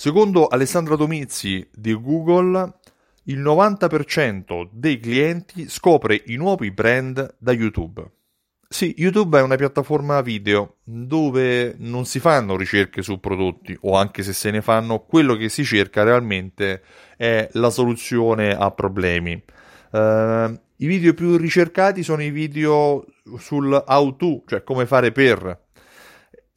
Secondo Alessandra Domizzi di Google, il 90% dei clienti scopre i nuovi brand da YouTube. Sì, YouTube è una piattaforma video dove non si fanno ricerche su prodotti o anche se se ne fanno, quello che si cerca realmente è la soluzione a problemi. Uh, I video più ricercati sono i video sul how to, cioè come fare per,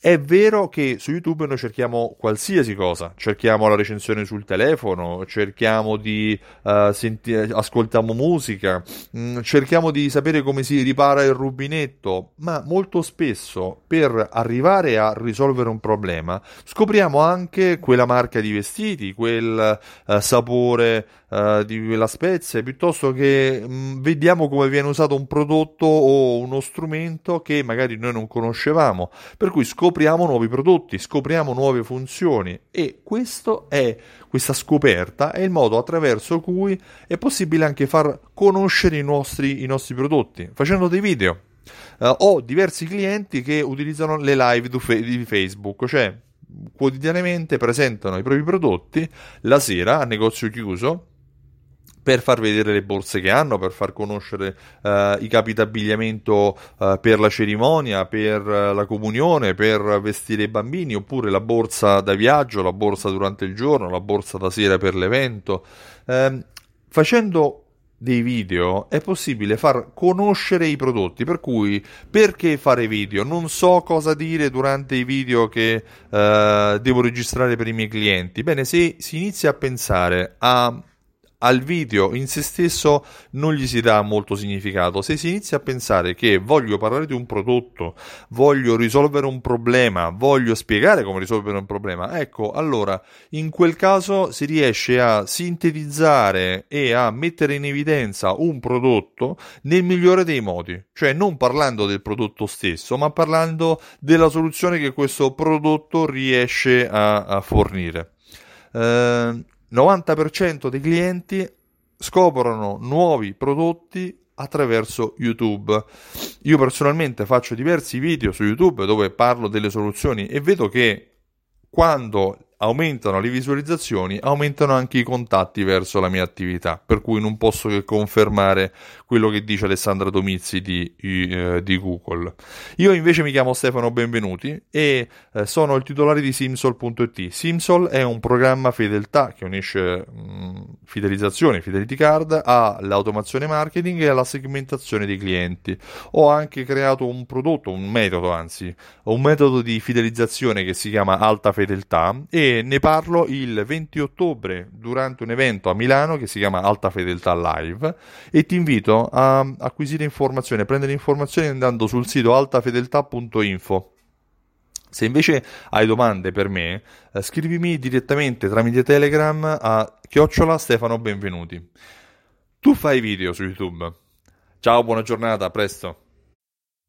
è vero che su YouTube noi cerchiamo qualsiasi cosa, cerchiamo la recensione sul telefono, cerchiamo di uh, senti- ascoltiamo musica, mh, mm, cerchiamo di sapere come si ripara il rubinetto, ma molto spesso per arrivare a risolvere un problema scopriamo anche quella marca di vestiti, quel uh, sapore uh, di quella spezia, piuttosto che mh, mm, vediamo come viene usato un prodotto o uno strumento che magari noi non conoscevamo, per cui scopriamo scopriamo nuovi prodotti, scopriamo nuove funzioni e è, questa scoperta è il modo attraverso cui è possibile anche far conoscere i nostri, i nostri prodotti, facendo dei video. Uh, ho diversi clienti che utilizzano le live di Facebook, cioè quotidianamente presentano i propri prodotti la sera a negozio chiuso per far vedere le borse che hanno, per far conoscere uh, i capi d'abbigliamento uh, per la cerimonia, per uh, la comunione, per vestire i bambini, oppure la borsa da viaggio, la borsa durante il giorno, la borsa da sera per l'evento. Ehm, facendo dei video è possibile far conoscere i prodotti per cui perché fare video non so cosa dire durante i video che devo registrare per i miei clienti bene se si inizia a pensare a al video in se stesso non gli si dà molto significato. Se si inizia a pensare che voglio parlare di un prodotto, voglio risolvere un problema, voglio spiegare come risolvere un problema, ecco, allora in quel caso si riesce a sintetizzare e a mettere in evidenza un prodotto nel migliore dei modi, cioè non parlando del prodotto stesso, ma parlando della soluzione che questo prodotto riesce a, a fornire. Uh, 90% dei clienti scoprono nuovi prodotti attraverso YouTube. Io personalmente faccio diversi video su YouTube dove parlo delle soluzioni e vedo che quando aumentano le visualizzazioni, aumentano anche i contatti verso la mia attività, per cui non posso che confermare quello che dice Alessandra Domizzi di, eh, di Google. Io invece mi chiamo Stefano Benvenuti e eh, sono il titolare di Simsol.it. Simsol è un programma fedeltà che unisce mh, fidelizzazione, fidelity card all'automazione marketing e alla segmentazione dei clienti. Ho anche creato un prodotto, un metodo anzi, un metodo di fidelizzazione che si chiama Alta Fedeltà ne parlo il 20 ottobre durante un evento a Milano che si chiama Alta Fedeltà Live e ti invito a acquisire informazioni, a prendere informazioni andando sul sito altafedeltà.info. Se invece hai domande per me, eh, scrivimi direttamente tramite Telegram a chiocciola Stefano Benvenuti. Tu fai video su YouTube. Ciao, buona giornata, a presto.